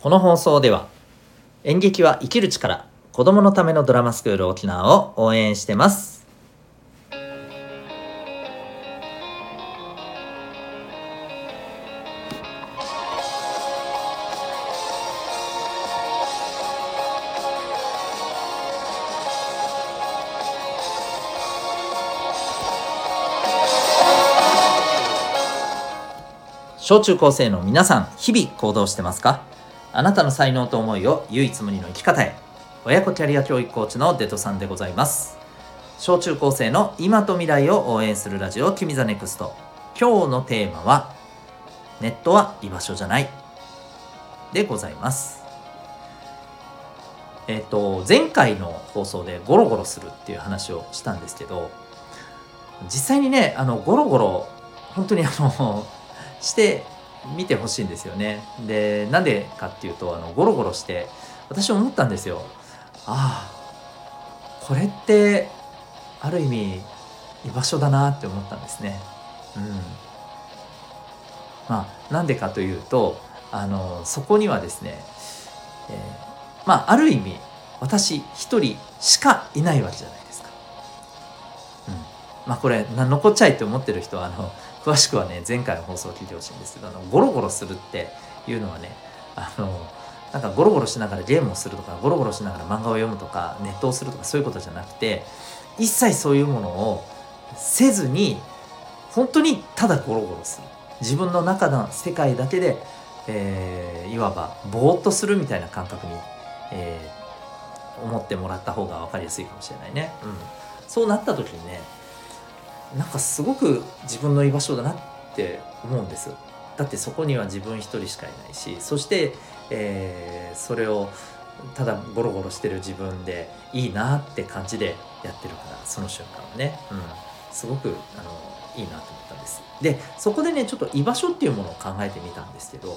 この放送では演劇は生きる力子供のためのドラマスクール沖縄を応援してます。小中高生の皆さん日々行動してますか？あなたの才能と思いを唯一無二の生き方へ。親子キャリア教育コーチのデトさんでございます。小中高生の今と未来を応援するラジオ君 the NEXT。今日のテーマはネットは居場所じゃない。でございます。えっ、と前回の放送でゴロゴロするっていう話をしたんですけど実際にねあのゴロゴロ本当にあのして見てほしいんですよね。でなんでかっていうとあのゴロゴロして私思ったんですよ。ああこれってある意味居場所だなって思ったんですね。うん、まあなんでかというとあのそこにはですね、えー、まあある意味私一人しかいないわけじゃない。まあこれ何のこっちゃいって思ってる人はあの 詳しくはね前回の放送を聞いてほしいんですけどあのゴロゴロするっていうのはねあのなんかゴロゴロしながらゲームをするとかゴロゴロしながら漫画を読むとかネットをするとかそういうことじゃなくて一切そういうものをせずに本当にただゴロゴロする自分の中の世界だけで、えー、いわばぼーっとするみたいな感覚に、えー、思ってもらった方が分かりやすいかもしれないね。うん、そうなった時にねなんかすごく自分の居場所だなって思うんです。だってそこには自分一人しかいないしそして、えー、それをただゴロゴロしてる自分でいいなって感じでやってるからその瞬間はね、うん、すごくあのいいなと思ったんです。でそこでねちょっと居場所っていうものを考えてみたんですけど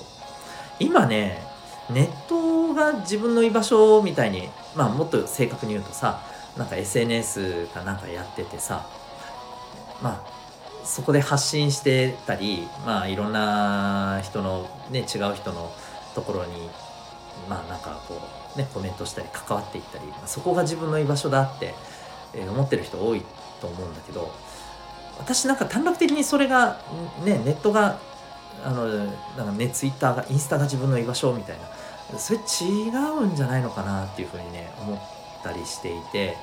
今ねネットが自分の居場所みたいにまあもっと正確に言うとさなんか SNS かなんかやっててさまあそこで発信してたりまあいろんな人のね違う人のところにまあなんかこうねコメントしたり関わっていったり、まあ、そこが自分の居場所だって、え思ってる人多いと思うんだけど私なんか短絡的にそれがねネットがあのなんかねツイッターがインスタが自分の居場所みたいなそれ違うんじゃないのかなっていうふうにね思ったりしていて、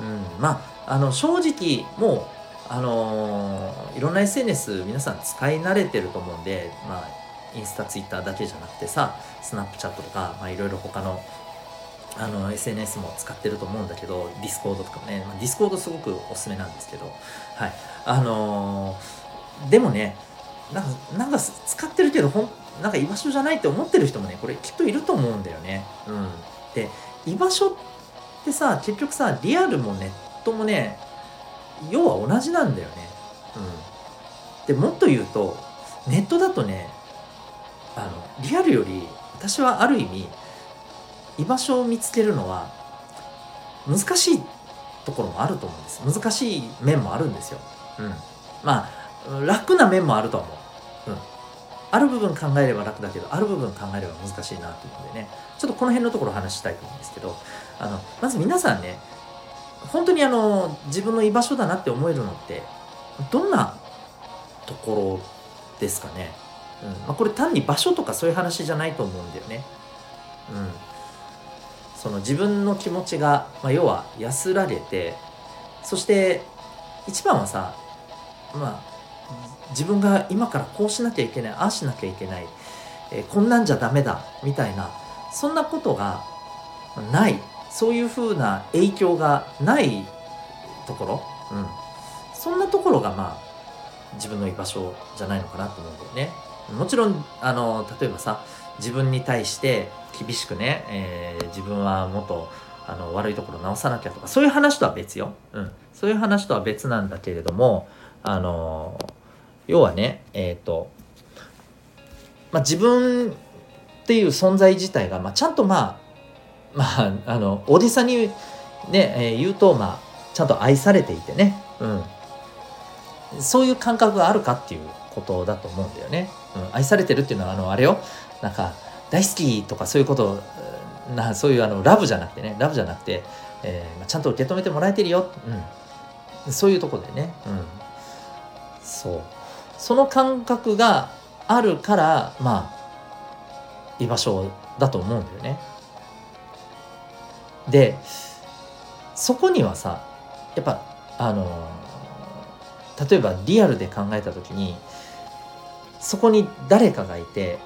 うん、まああの正直もうあのー、いろんな SNS 皆さん使い慣れてると思うんで、まあ、インスタツイッターだけじゃなくてさ Snapchat とか、まあ、いろいろ他のあの SNS も使ってると思うんだけど Discord とかね、まあ、 Discord すごくおすすめなんですけどはいあのー、でもねなんかなんか使ってるけどほんなんか居場所じゃないって思ってる人もねこれきっといると思うんだよね。うん、で居場所ってさ結局さリアルもネットもね要は同じなんだよね。うん、でもっと言うとネットだとねあのリアルより私はある意味居場所を見つけるのは難しいところもあると思うんです難しい面もあるんですよ。うん、まあ楽な面もあると思う。うんある部分考えれば楽だけどある部分考えれば難しいなというのでねちょっとこの辺のところを話したいと思うんですけどあのまず皆さんね本当にあの自分の居場所だなって思えるのってどんなところですかね、うん。まあ、これ単に場所とかそういう話じゃないと思うんだよね。うん、その自分の気持ちが、まあ、要は安らげてそして一番はさまあ自分が今からこうしなきゃいけないああしなきゃいけない、えー、こんなんじゃダメだみたいなそんなことがない。そういうふうな影響がないところ、うん、そんなところがまあ自分の居場所じゃないのかなと思うんだよね。もちろんあの例えばさ自分に対して厳しくね、えー、自分はもっとあの悪いところ直さなきゃとかそういう話とは別よ、うん、そういう話とは別なんだけれどもあの要はねえっ、ー、と、まあ、自分っていう存在自体が、まあ、ちゃんとまあまあ、あの、おじさんにね、えー、言うと、まあ、ちゃんと愛されていてね、うん。そういう感覚があるかっていうことだと思うんだよね。うん、愛されてるっていうのは、あの、あれよ、なんか、大好きとかそういうことなそういうあのラブじゃなくてね。ラブじゃなくて、えー、ちゃんと受け止めてもらえてるよ、うん、そういうとこでね、うん、そう。その感覚があるからまあ居場所だと思うんだよね。でそこにはさやっぱあの例えばリアルで考えた時にそこに誰かがいて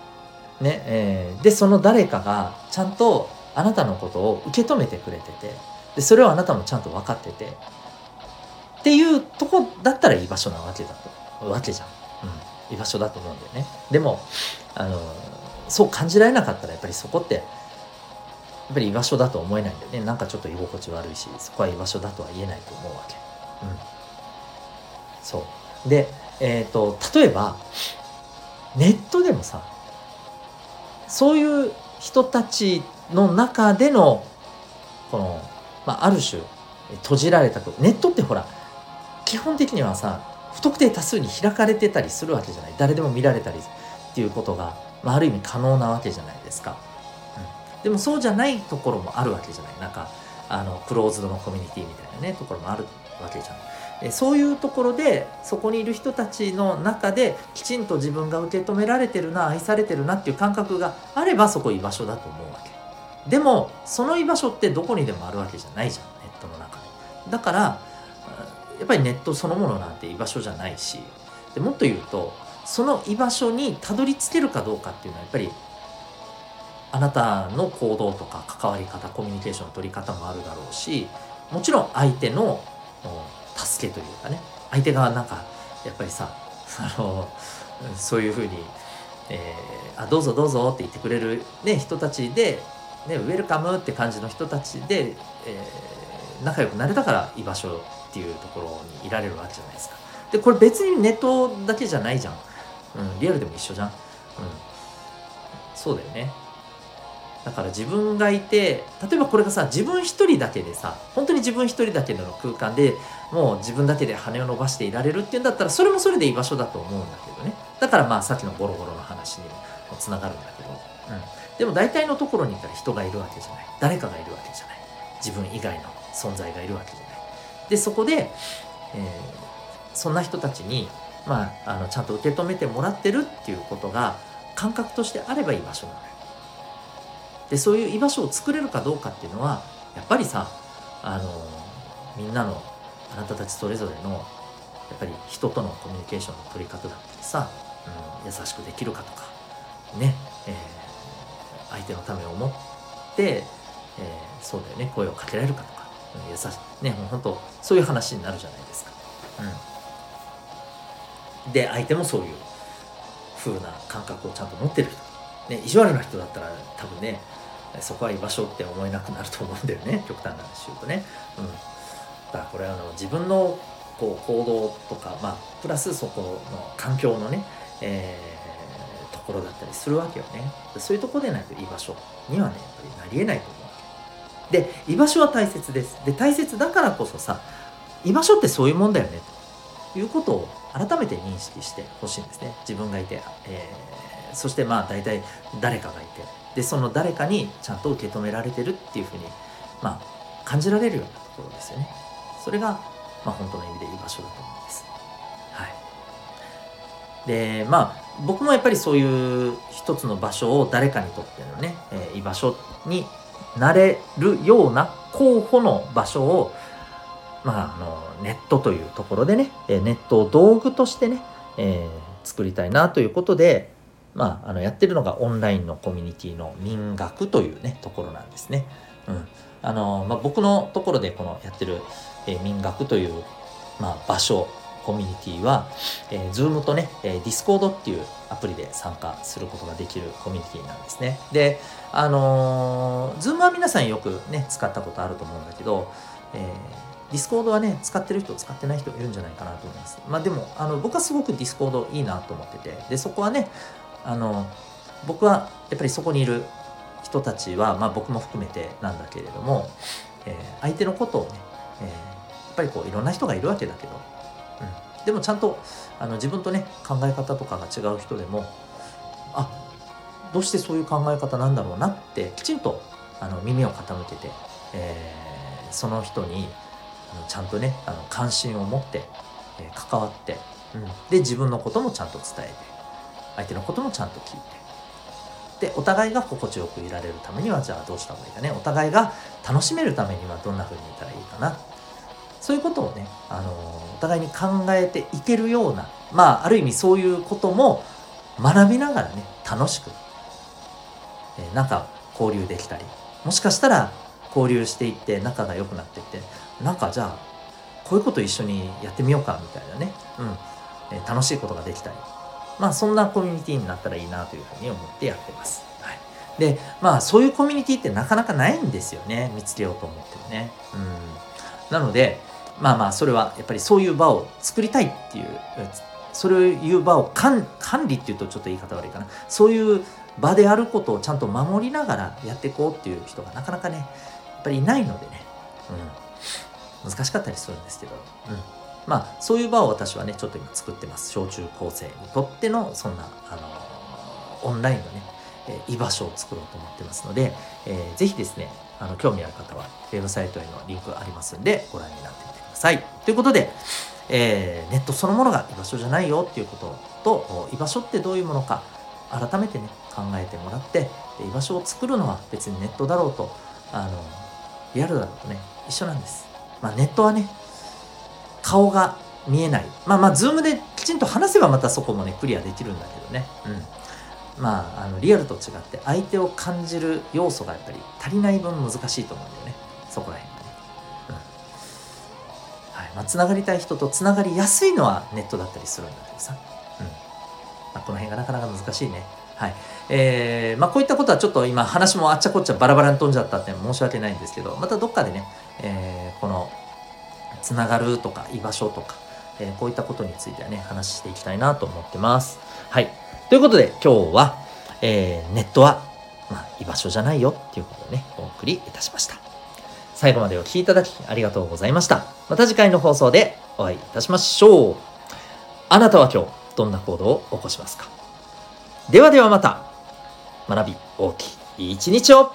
ねえー、でその誰かがちゃんとあなたのことを受け止めてくれててでそれをあなたもちゃんと分かっててっていうとこだったら居場所なわけだとわけじゃん、うん、居場所だと思うんだよね。でもあのそう感じられなかったらやっぱりそこってっぱり居場所だと思えないんだよね。なんかちょっと居心地悪いしそこは居場所だとは言えないと思うわけ。うん。そう。でえっ、ー、と例えばネットでもさそういう人たちの中でのこの、まあ、ある種閉じられたとネットってほら基本的にはさ不特定多数に開かれてたりするわけじゃない。誰でも見られたりっていうことが、まあ、ある意味可能なわけじゃないですか、でもそうじゃないところもあるわけじゃない。なんかあのクローズドのコミュニティみたいなねところもあるわけじゃないそういうところでそこにいる人たちの中できちんと自分が受け止められてるな愛されてるなっていう感覚があればそこ居場所だと思うわけ。でもその居場所ってどこにでもあるわけじゃないじゃんネットの中で。だからやっぱりネットそのものなんて居場所じゃないし。でもっと言うとその居場所にたどり着けるかどうかっていうのはやっぱりあなたの行動とか関わり方コミュニケーションの取り方もあるだろうしもちろん相手の助けというかね相手側なんかやっぱりさあのそういうふうに、えー、あどうぞどうぞって言ってくれる、ね、人たちで、ね、ウェルカムって感じの人たちで、えー、仲良くなれたから居場所っていうところにいられるわけじゃないですか。でこれ別にネットだけじゃないじゃん。うん、リアルでも一緒じゃん。うん、そうだよね。だから自分がいて例えばこれがさ自分一人だけでさ本当に自分一人だけの空間でもう自分だけで羽を伸ばしていられるっていうんだったらそれもそれで居場所だと思うんだけどね。だからまあさっきのゴロゴロの話にもつながるんだけど、うん、でも大体のところにいたら人がいるわけじゃない。誰かがいるわけじゃない。自分以外の存在がいるわけじゃない。でそこで、えー、そんな人たちにまあ、あのちゃんと受け止めてもらってるっていうことが感覚としてあれば居場所なのよでそういう居場所を作れるかどうかっていうのはやっぱりさあのみんなのあなたたちそれぞれのやっぱり人とのコミュニケーションの取り方だったりさ、うん、優しくできるかとかね、えー、相手のためを思って、えー、そうだよね声をかけられるかとか、うん、優しいねもう本当そういう話になるじゃないですか。うん、で相手もそういう風な感覚をちゃんと持ってる人、ね、意地悪な人だったら多分ねそこは居場所って思えなくなると思うんだよね 極端な話言うとね。うん、だからこれはあの自分のこう行動とか、まあ、プラスそこの環境のね、えー、ところだったりするわけよね。そういうとこでないと居場所にはねやっぱりなりえないと思うわけ。で居場所は大切です。で大切だからこそさ居場所ってそういうもんだよねということを改めて認識してほしいんですね。自分がいて、えー、そしてまあ大体誰かがいてでその誰かにちゃんと受け止められてるっていうふうに、まあ、感じられるようなところですよね。それが、まあ、本当の意味で居場所だと思うんです。はい。でまあ僕もやっぱりそういう一つの場所を誰かにとってのね、えー、居場所になれるような候補の場所をまあ、あのネットというところでねネットを道具としてね、えー、作りたいなということで、まあ、あのやってるのがオンラインのコミュニティの民学というねところなんですね。うんあのまあ、僕のところでこのやってる、えー、民学という、まあ、場所コミュニティは、えー、Zoom とね、えー、Discord っていうアプリで参加することができるコミュニティなんですね。で、あのー、Zoom は皆さんよくね、使ったことあると思うんだけど、えー Discord はね、使ってる人、使ってない人いるんじゃないかなと思います。まあでも、あの僕はすごく Discord いいなと思ってて、で、そこはね、あの、僕はやっぱりそこにいる人たちは、まあ僕も含めてなんだけれども、えー、相手のことをね、えー、やっぱりこういろんな人がいるわけだけど、うん、でもちゃんとあの自分とね、考え方とかが違う人でも、あどうしてそういう考え方なんだろうなってきちんとあの耳を傾けて、えー、その人にあのちゃんとねあの関心を持って、えー、関わって、うん、で自分のこともちゃんと伝えて。相手のこともちゃんと聞いて。でお互いが心地よくいられるためにはじゃあどうした方がいいかね。お互いが楽しめるためにはどんな風にいたらいいかな。そういうことをね、あのお互いに考えていけるようなまあある意味そういうことも学びながらね楽しく、えー、なんか交流できたりもしかしたら交流していって仲が良くなっていってなんかじゃあこういうこと一緒にやってみようかみたいなね、うん。えー、楽しいことができたり。まあそんなコミュニティになったらいいなというふうに思ってやってます。はい、でまあそういうコミュニティってなかなかないんですよね。見つけようと思ってもね。うん、なのでまあまあそれはやっぱりそういう場を作りたいっていうそういう場を管理っていうとちょっと言い方悪いかな。そういう場であることをちゃんと守りながらやっていこうっていう人がなかなかねやっぱりいないのでね、うん、難しかったりするんですけど、うん、まあそういう場を私はねちょっと今作ってます小中高生にとってのそんなあのオンラインのね、え居場所を作ろうと思ってますので、えー、ぜひですねあの興味ある方はウェブサイトへのリンクありますんでご覧になってみてください。ということで、えー、ネットそのものが居場所じゃないよっていうことと居場所ってどういうものか改めてね考えてもらって居場所を作るのは別にネットだろうとあのリアルだろうとね一緒なんです。まあ、ネットはね顔が見えない。まあまあ Zoom できちんと話せばまたそこもねクリアできるんだけどね、うん、まああのリアルと違って相手を感じる要素がやっぱり足りない分難しいと思うんだよね。そこら辺がね。はい。まあ、つながりたい人とつながりやすいのはネットだったりするんだけどさ、うん。まあ、この辺がなかなか難しいね。はい。えーまあ、こういったことはちょっと今話もあっちゃこっちゃバラバラに飛んじゃったって申し訳ないんですけどまたどっかでね、えー、このつながるとか居場所とか、えー、こういったことについてはね話していきたいなと思ってます。はいということで今日は、えー、ネットは、まあ、居場所じゃないよっていうことをねお送りいたしました。最後までお聴きいただきありがとうございました。また次回の放送でお会いいたしましょう。あなたは今日どんな行動を起こしますか？ではではまた学び大きい一日を